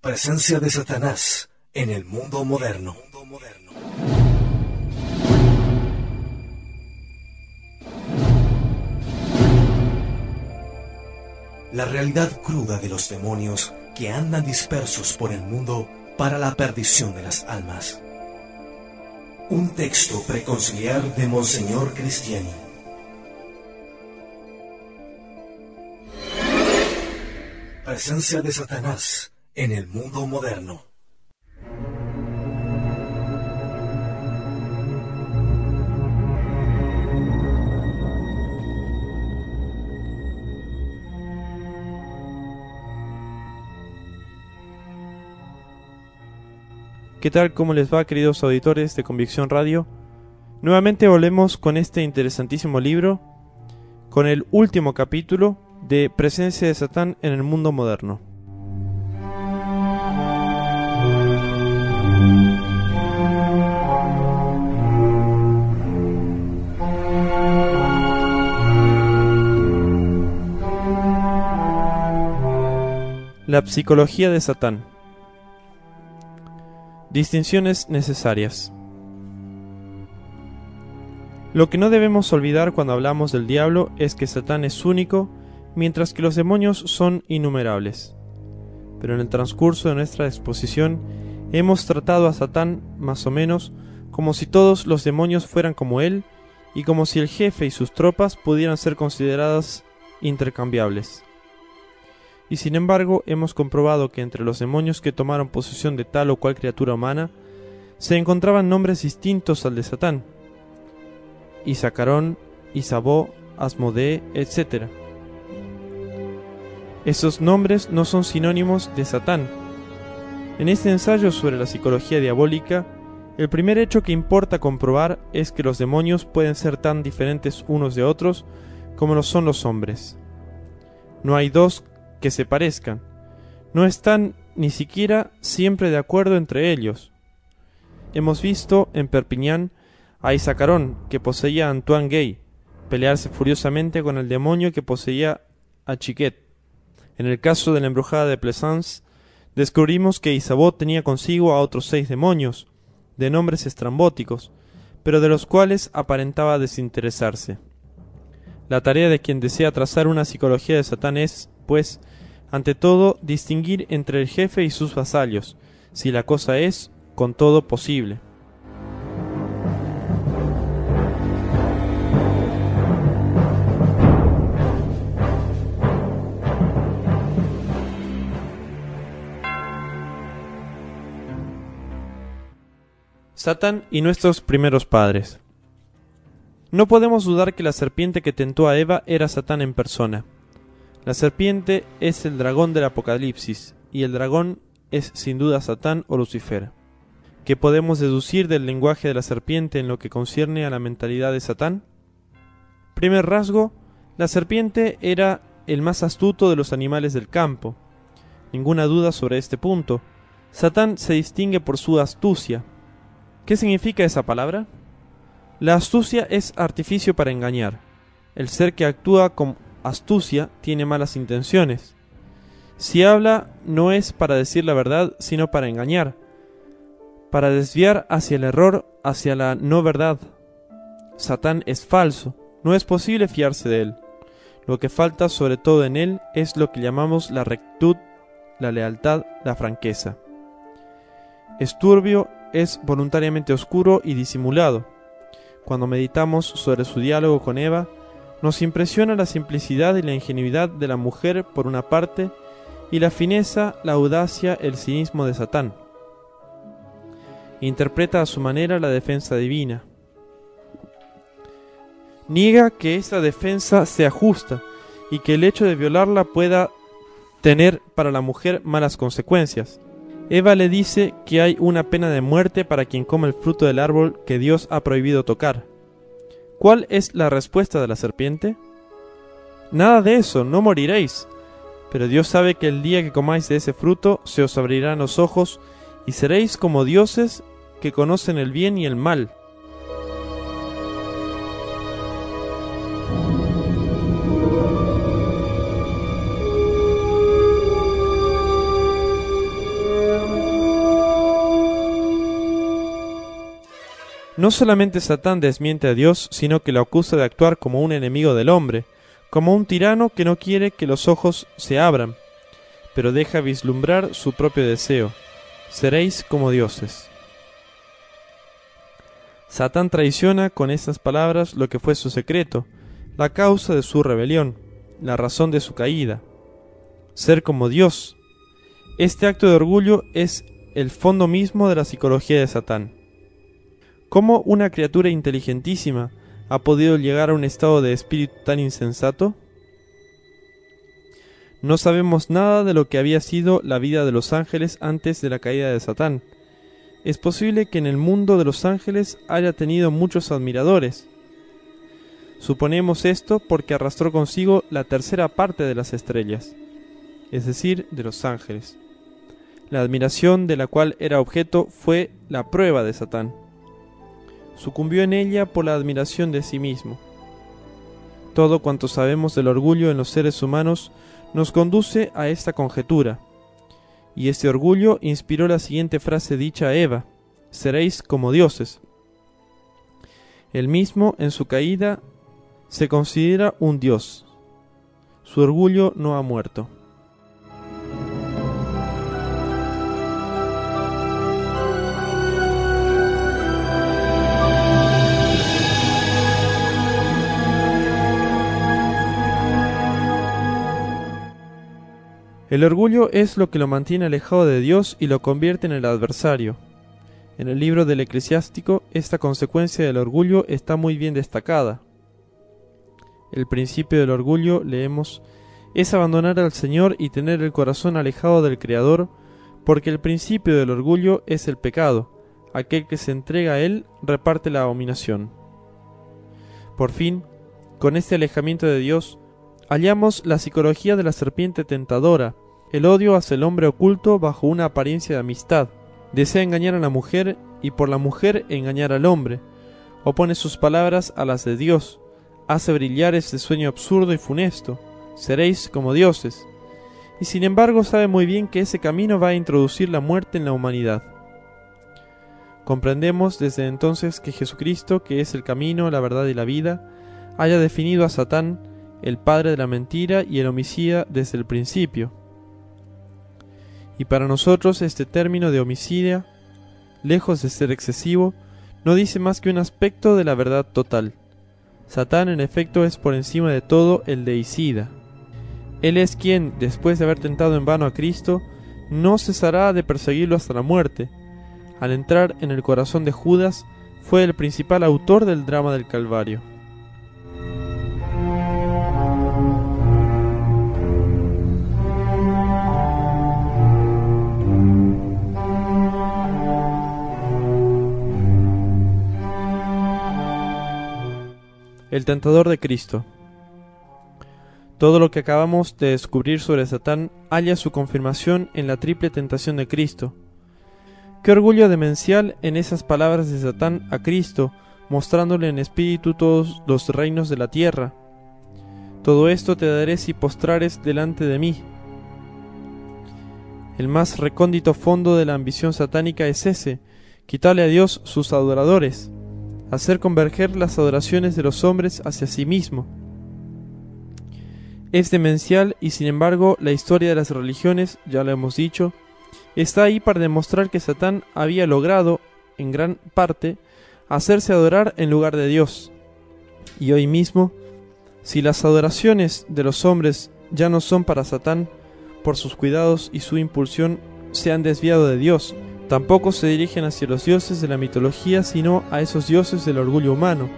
Presencia de Satanás en el mundo moderno. La realidad cruda de los demonios que andan dispersos por el mundo para la perdición de las almas. Un texto preconciliar de Monseñor Cristiani. Presencia de Satanás en el mundo moderno. ¿Qué tal? ¿Cómo les va, queridos auditores de Convicción Radio? Nuevamente volvemos con este interesantísimo libro, con el último capítulo de Presencia de Satán en el mundo moderno. La psicología de Satán. Distinciones necesarias. Lo que no debemos olvidar cuando hablamos del diablo es que Satán es único, mientras que los demonios son innumerables. Pero en el transcurso de nuestra exposición hemos tratado a Satán más o menos como si todos los demonios fueran como él y como si el jefe y sus tropas pudieran ser consideradas intercambiables y sin embargo hemos comprobado que entre los demonios que tomaron posesión de tal o cual criatura humana se encontraban nombres distintos al de Satán. Isacarón, Isabó, Asmodee, etc. Esos nombres no son sinónimos de Satán. En este ensayo sobre la psicología diabólica, el primer hecho que importa comprobar es que los demonios pueden ser tan diferentes unos de otros como lo son los hombres. No hay dos que se parezcan. No están ni siquiera siempre de acuerdo entre ellos. Hemos visto en Perpiñán a Isacarón, que poseía a Antoine Gay, pelearse furiosamente con el demonio que poseía a Chiquet. En el caso de la embrujada de Plaisance, descubrimos que Isabeau tenía consigo a otros seis demonios, de nombres estrambóticos, pero de los cuales aparentaba desinteresarse. La tarea de quien desea trazar una psicología de Satán es, pues, ante todo, distinguir entre el jefe y sus vasallos, si la cosa es, con todo, posible. Satán y nuestros primeros padres. No podemos dudar que la serpiente que tentó a Eva era Satán en persona. La serpiente es el dragón del Apocalipsis, y el dragón es sin duda Satán o Lucifer. ¿Qué podemos deducir del lenguaje de la serpiente en lo que concierne a la mentalidad de Satán? Primer rasgo, la serpiente era el más astuto de los animales del campo. Ninguna duda sobre este punto. Satán se distingue por su astucia. ¿Qué significa esa palabra? La astucia es artificio para engañar. El ser que actúa con astucia tiene malas intenciones. Si habla no es para decir la verdad, sino para engañar, para desviar hacia el error, hacia la no verdad. Satán es falso, no es posible fiarse de él. Lo que falta sobre todo en él es lo que llamamos la rectitud, la lealtad, la franqueza. Es turbio, es voluntariamente oscuro y disimulado. Cuando meditamos sobre su diálogo con Eva, nos impresiona la simplicidad y la ingenuidad de la mujer por una parte y la fineza, la audacia, el cinismo de Satán. Interpreta a su manera la defensa divina. Niega que esa defensa sea justa y que el hecho de violarla pueda tener para la mujer malas consecuencias. Eva le dice que hay una pena de muerte para quien come el fruto del árbol que Dios ha prohibido tocar. ¿Cuál es la respuesta de la serpiente? Nada de eso, no moriréis. Pero Dios sabe que el día que comáis de ese fruto se os abrirán los ojos y seréis como dioses que conocen el bien y el mal. No solamente Satán desmiente a Dios, sino que lo acusa de actuar como un enemigo del hombre, como un tirano que no quiere que los ojos se abran, pero deja vislumbrar su propio deseo. Seréis como dioses. Satán traiciona con estas palabras lo que fue su secreto, la causa de su rebelión, la razón de su caída. Ser como Dios. Este acto de orgullo es el fondo mismo de la psicología de Satán. ¿Cómo una criatura inteligentísima ha podido llegar a un estado de espíritu tan insensato? No sabemos nada de lo que había sido la vida de los ángeles antes de la caída de Satán. Es posible que en el mundo de los ángeles haya tenido muchos admiradores. Suponemos esto porque arrastró consigo la tercera parte de las estrellas, es decir, de los ángeles. La admiración de la cual era objeto fue la prueba de Satán sucumbió en ella por la admiración de sí mismo. Todo cuanto sabemos del orgullo en los seres humanos nos conduce a esta conjetura, y este orgullo inspiró la siguiente frase dicha a Eva, seréis como dioses. El mismo, en su caída, se considera un dios. Su orgullo no ha muerto. El orgullo es lo que lo mantiene alejado de Dios y lo convierte en el adversario. En el libro del eclesiástico, esta consecuencia del orgullo está muy bien destacada. El principio del orgullo, leemos, es abandonar al Señor y tener el corazón alejado del Creador, porque el principio del orgullo es el pecado, aquel que se entrega a él reparte la abominación. Por fin, con este alejamiento de Dios, hallamos la psicología de la serpiente tentadora, el odio hacia el hombre oculto bajo una apariencia de amistad. Desea engañar a la mujer y por la mujer engañar al hombre. Opone sus palabras a las de Dios. Hace brillar este sueño absurdo y funesto. Seréis como dioses. Y sin embargo sabe muy bien que ese camino va a introducir la muerte en la humanidad. Comprendemos desde entonces que Jesucristo, que es el camino, la verdad y la vida, haya definido a Satán el padre de la mentira y el homicida desde el principio. Y para nosotros este término de homicidia, lejos de ser excesivo, no dice más que un aspecto de la verdad total. Satán en efecto es por encima de todo el deicida. Él es quien, después de haber tentado en vano a Cristo, no cesará de perseguirlo hasta la muerte. Al entrar en el corazón de Judas, fue el principal autor del drama del Calvario. El tentador de Cristo. Todo lo que acabamos de descubrir sobre Satán halla su confirmación en la triple tentación de Cristo. Qué orgullo demencial en esas palabras de Satán a Cristo, mostrándole en espíritu todos los reinos de la tierra. Todo esto te daré si postrares delante de mí. El más recóndito fondo de la ambición satánica es ese, quitarle a Dios sus adoradores hacer converger las adoraciones de los hombres hacia sí mismo. Es demencial y sin embargo la historia de las religiones, ya lo hemos dicho, está ahí para demostrar que Satán había logrado, en gran parte, hacerse adorar en lugar de Dios. Y hoy mismo, si las adoraciones de los hombres ya no son para Satán, por sus cuidados y su impulsión se han desviado de Dios, Tampoco se dirigen hacia los dioses de la mitología, sino a esos dioses del orgullo humano,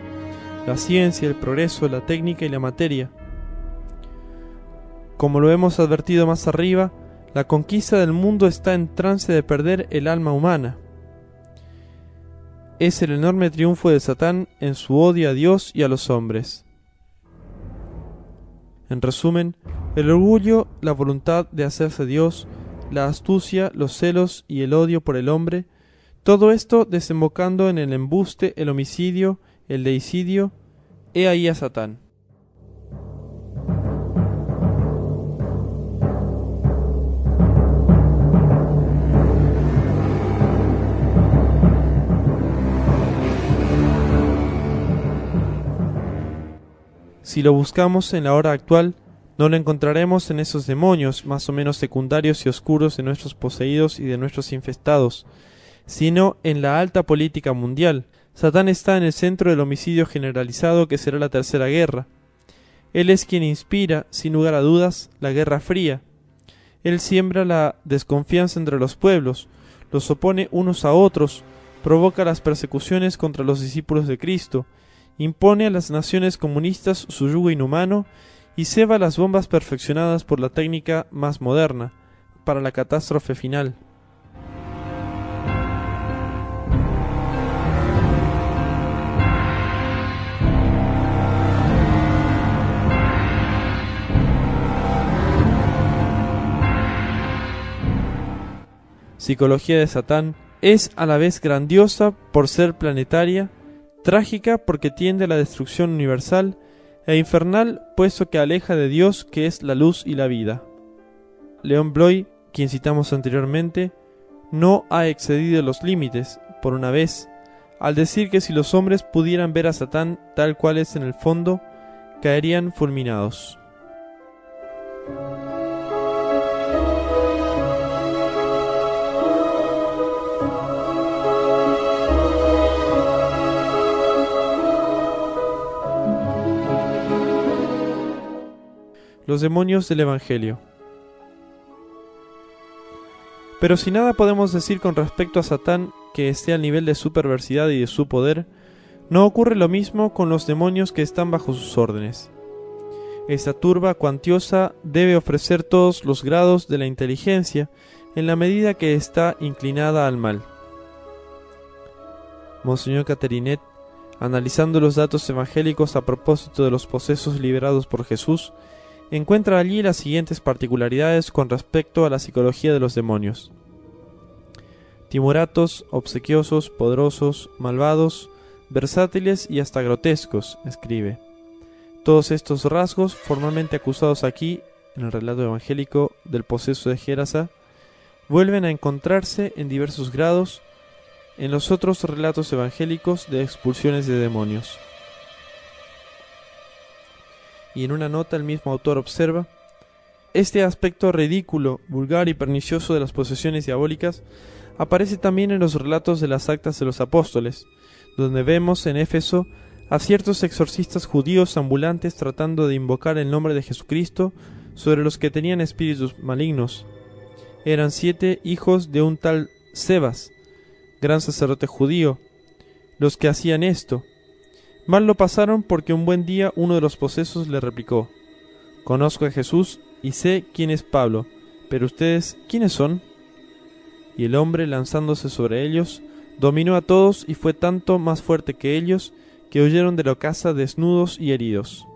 la ciencia, el progreso, la técnica y la materia. Como lo hemos advertido más arriba, La conquista del mundo está en trance de perder el alma humana. Es el enorme triunfo de Satán en su odio a Dios y a los hombres. En resumen, el orgullo, la voluntad de hacerse Dios, la astucia, los celos y el odio por el hombre, todo esto desembocando en el embuste, el homicidio, el deicidio, he ahí a Satán. Si lo buscamos en la hora actual, no lo encontraremos en esos demonios más o menos secundarios y oscuros de nuestros poseídos y de nuestros infestados, sino en la alta política mundial. Satán está en el centro del homicidio generalizado que será la Tercera Guerra. Él es quien inspira, sin lugar a dudas, la Guerra Fría. Él siembra la desconfianza entre los pueblos, los opone unos a otros, provoca las persecuciones contra los discípulos de Cristo, impone a las naciones comunistas su yugo inhumano y ceba las bombas perfeccionadas por la técnica más moderna, para la catástrofe final. Psicología de Satán es a la vez grandiosa por ser planetaria trágica porque tiende a la destrucción universal, e infernal puesto que aleja de Dios que es la luz y la vida. León Bloy, quien citamos anteriormente, no ha excedido los límites, por una vez, al decir que si los hombres pudieran ver a Satán tal cual es en el fondo, caerían fulminados. Los demonios del Evangelio. Pero si nada podemos decir con respecto a Satán que esté al nivel de su perversidad y de su poder, no ocurre lo mismo con los demonios que están bajo sus órdenes. Esta turba cuantiosa debe ofrecer todos los grados de la inteligencia en la medida que está inclinada al mal. Monseñor Caterinet, analizando los datos evangélicos a propósito de los posesos liberados por Jesús, encuentra allí las siguientes particularidades con respecto a la psicología de los demonios. Timoratos, obsequiosos, poderosos, malvados, versátiles y hasta grotescos, escribe. Todos estos rasgos, formalmente acusados aquí, en el relato evangélico del poseso de Gerasa, vuelven a encontrarse en diversos grados en los otros relatos evangélicos de expulsiones de demonios y en una nota el mismo autor observa, este aspecto ridículo, vulgar y pernicioso de las posesiones diabólicas aparece también en los relatos de las actas de los apóstoles, donde vemos en Éfeso a ciertos exorcistas judíos ambulantes tratando de invocar el nombre de Jesucristo sobre los que tenían espíritus malignos. Eran siete hijos de un tal Sebas, gran sacerdote judío, los que hacían esto, Mal lo pasaron porque un buen día uno de los posesos le replicó, Conozco a Jesús y sé quién es Pablo, pero ustedes, ¿quiénes son? Y el hombre, lanzándose sobre ellos, dominó a todos y fue tanto más fuerte que ellos, que huyeron de la casa desnudos y heridos.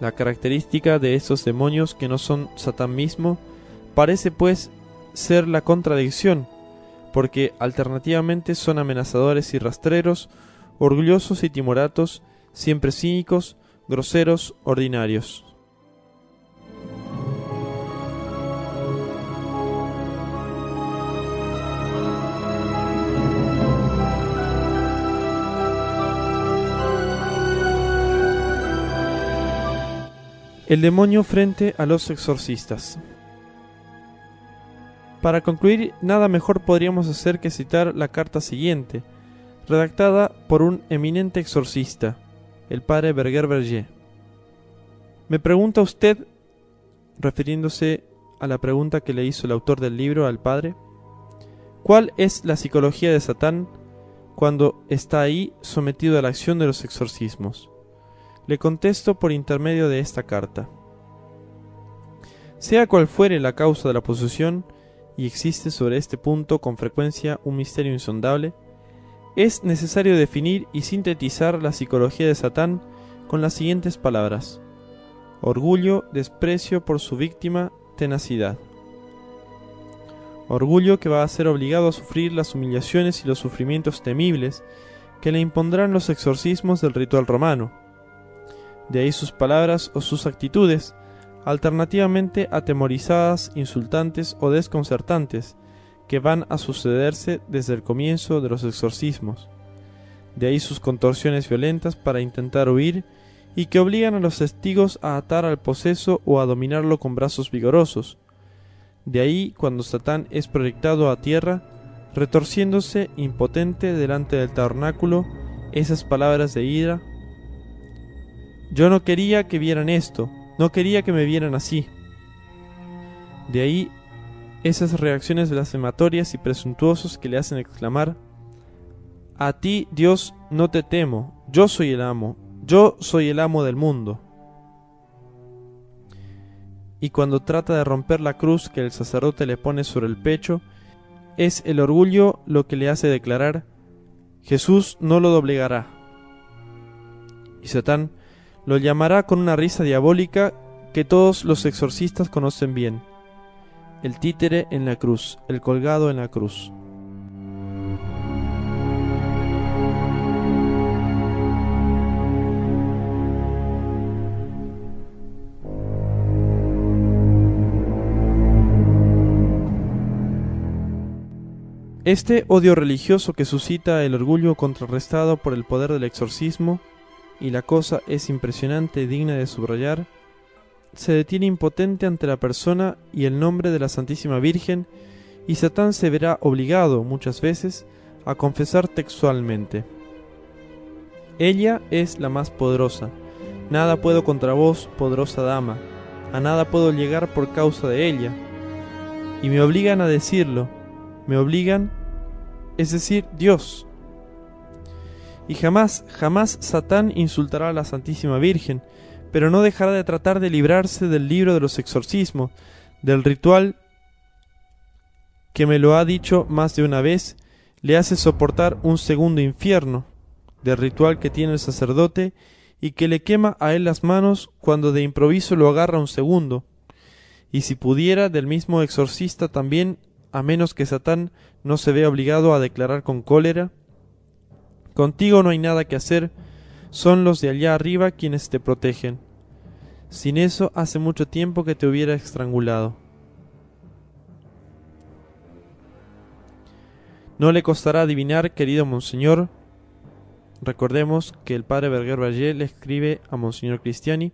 La característica de estos demonios que no son Satán mismo parece pues ser la contradicción, porque alternativamente son amenazadores y rastreros, orgullosos y timoratos, siempre cínicos, groseros, ordinarios. El demonio frente a los exorcistas. Para concluir, nada mejor podríamos hacer que citar la carta siguiente, redactada por un eminente exorcista, el padre Berger Berger. Me pregunta usted, refiriéndose a la pregunta que le hizo el autor del libro al padre, ¿cuál es la psicología de Satán cuando está ahí sometido a la acción de los exorcismos? Le contesto por intermedio de esta carta. Sea cual fuere la causa de la posesión, y existe sobre este punto con frecuencia un misterio insondable, es necesario definir y sintetizar la psicología de Satán con las siguientes palabras. Orgullo, desprecio por su víctima, tenacidad. Orgullo que va a ser obligado a sufrir las humillaciones y los sufrimientos temibles que le impondrán los exorcismos del ritual romano. De ahí sus palabras o sus actitudes, alternativamente atemorizadas, insultantes o desconcertantes, que van a sucederse desde el comienzo de los exorcismos. De ahí sus contorsiones violentas para intentar huir y que obligan a los testigos a atar al poseso o a dominarlo con brazos vigorosos. De ahí cuando Satán es proyectado a tierra, retorciéndose impotente delante del tabernáculo, esas palabras de ira. Yo no quería que vieran esto, no quería que me vieran así. De ahí esas reacciones blasfematorias y presuntuosos que le hacen exclamar, A ti, Dios, no te temo, yo soy el amo, yo soy el amo del mundo. Y cuando trata de romper la cruz que el sacerdote le pone sobre el pecho, es el orgullo lo que le hace declarar, Jesús no lo doblegará. Y Satán lo llamará con una risa diabólica que todos los exorcistas conocen bien el títere en la cruz, el colgado en la cruz. Este odio religioso que suscita el orgullo contrarrestado por el poder del exorcismo, y la cosa es impresionante y digna de subrayar, se detiene impotente ante la persona y el nombre de la Santísima Virgen, y Satán se verá obligado muchas veces a confesar textualmente. Ella es la más poderosa, nada puedo contra vos, poderosa dama, a nada puedo llegar por causa de ella. Y me obligan a decirlo, me obligan, es decir, Dios. Y jamás, jamás Satán insultará a la Santísima Virgen, pero no dejará de tratar de librarse del libro de los exorcismos, del ritual que me lo ha dicho más de una vez, le hace soportar un segundo infierno, del ritual que tiene el sacerdote y que le quema a él las manos cuando de improviso lo agarra un segundo, y si pudiera del mismo exorcista también, a menos que Satán no se vea obligado a declarar con cólera, contigo no hay nada que hacer, son los de allá arriba quienes te protegen. Sin eso hace mucho tiempo que te hubiera estrangulado. No le costará adivinar, querido monseñor. Recordemos que el padre Berger Valle le escribe a monseñor Cristiani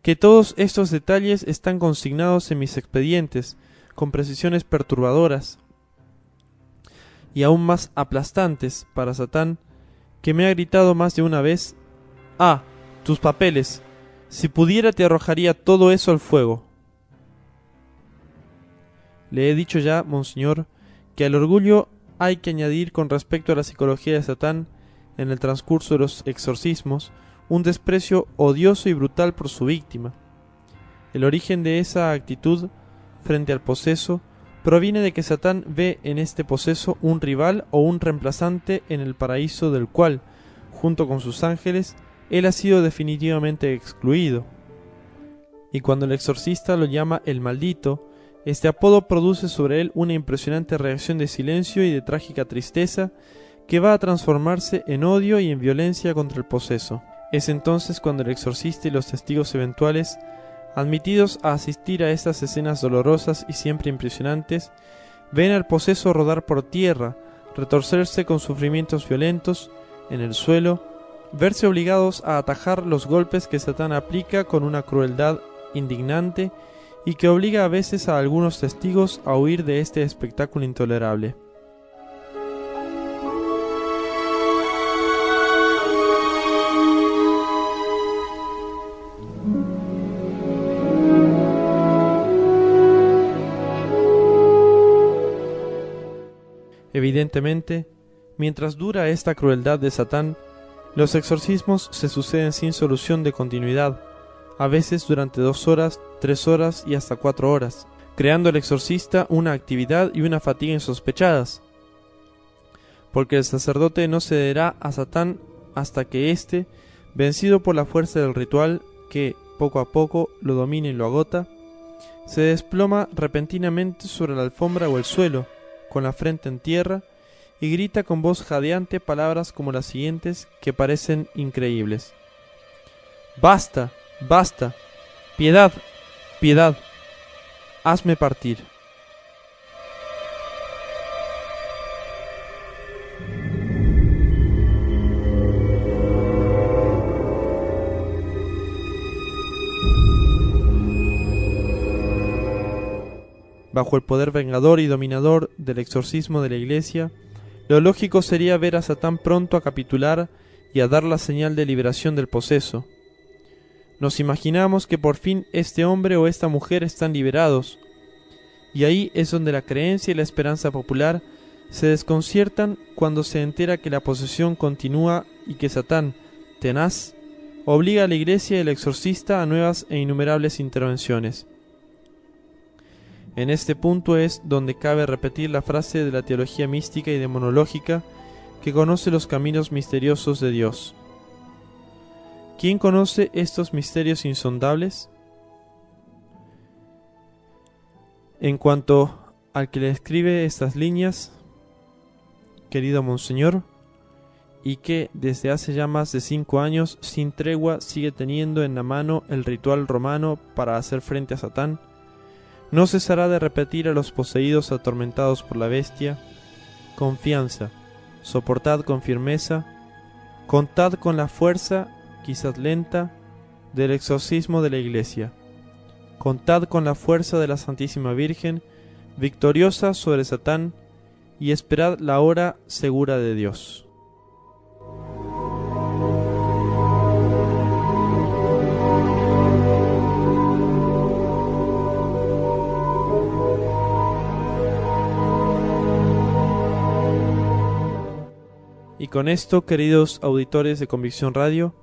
que todos estos detalles están consignados en mis expedientes, con precisiones perturbadoras y aún más aplastantes para Satán, que me ha gritado más de una vez, Ah, tus papeles. Si pudiera te arrojaría todo eso al fuego. Le he dicho ya, monseñor, que al orgullo hay que añadir con respecto a la psicología de Satán, en el transcurso de los exorcismos, un desprecio odioso y brutal por su víctima. El origen de esa actitud frente al poseso proviene de que Satán ve en este poseso un rival o un reemplazante en el paraíso del cual, junto con sus ángeles, él ha sido definitivamente excluido. Y cuando el exorcista lo llama el maldito, este apodo produce sobre él una impresionante reacción de silencio y de trágica tristeza que va a transformarse en odio y en violencia contra el poseso. Es entonces cuando el exorcista y los testigos eventuales, admitidos a asistir a estas escenas dolorosas y siempre impresionantes, ven al poseso rodar por tierra, retorcerse con sufrimientos violentos, en el suelo, verse obligados a atajar los golpes que Satán aplica con una crueldad indignante y que obliga a veces a algunos testigos a huir de este espectáculo intolerable. Evidentemente, mientras dura esta crueldad de Satán, los exorcismos se suceden sin solución de continuidad, a veces durante dos horas, tres horas y hasta cuatro horas, creando el exorcista una actividad y una fatiga insospechadas. Porque el sacerdote no cederá a Satán hasta que éste, vencido por la fuerza del ritual que, poco a poco, lo domina y lo agota, se desploma repentinamente sobre la alfombra o el suelo, con la frente en tierra, y grita con voz jadeante palabras como las siguientes que parecen increíbles. Basta, basta, piedad, piedad, hazme partir. Bajo el poder vengador y dominador del exorcismo de la Iglesia, lo lógico sería ver a Satán pronto a capitular y a dar la señal de liberación del poseso. Nos imaginamos que por fin este hombre o esta mujer están liberados, y ahí es donde la creencia y la esperanza popular se desconciertan cuando se entera que la posesión continúa y que Satán, tenaz, obliga a la iglesia y al exorcista a nuevas e innumerables intervenciones. En este punto es donde cabe repetir la frase de la teología mística y demonológica que conoce los caminos misteriosos de Dios. ¿Quién conoce estos misterios insondables? En cuanto al que le escribe estas líneas, querido Monseñor, y que desde hace ya más de cinco años sin tregua sigue teniendo en la mano el ritual romano para hacer frente a Satán, no cesará de repetir a los poseídos atormentados por la bestia, confianza, soportad con firmeza, contad con la fuerza, quizás lenta, del exorcismo de la Iglesia, contad con la fuerza de la Santísima Virgen, victoriosa sobre Satán, y esperad la hora segura de Dios. Con esto, queridos auditores de Convicción Radio,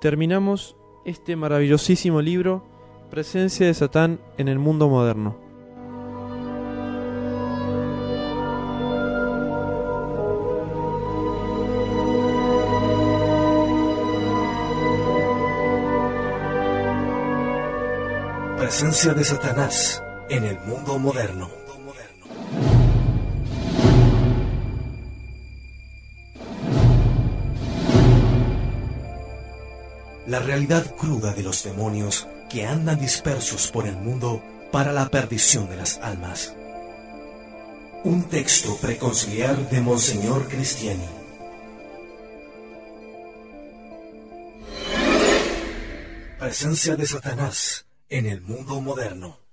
terminamos este maravillosísimo libro, Presencia de Satán en el mundo moderno. Presencia de Satanás en el mundo moderno. La realidad cruda de los demonios que andan dispersos por el mundo para la perdición de las almas. Un texto preconciliar de Monseñor Cristiani. Presencia de Satanás en el mundo moderno.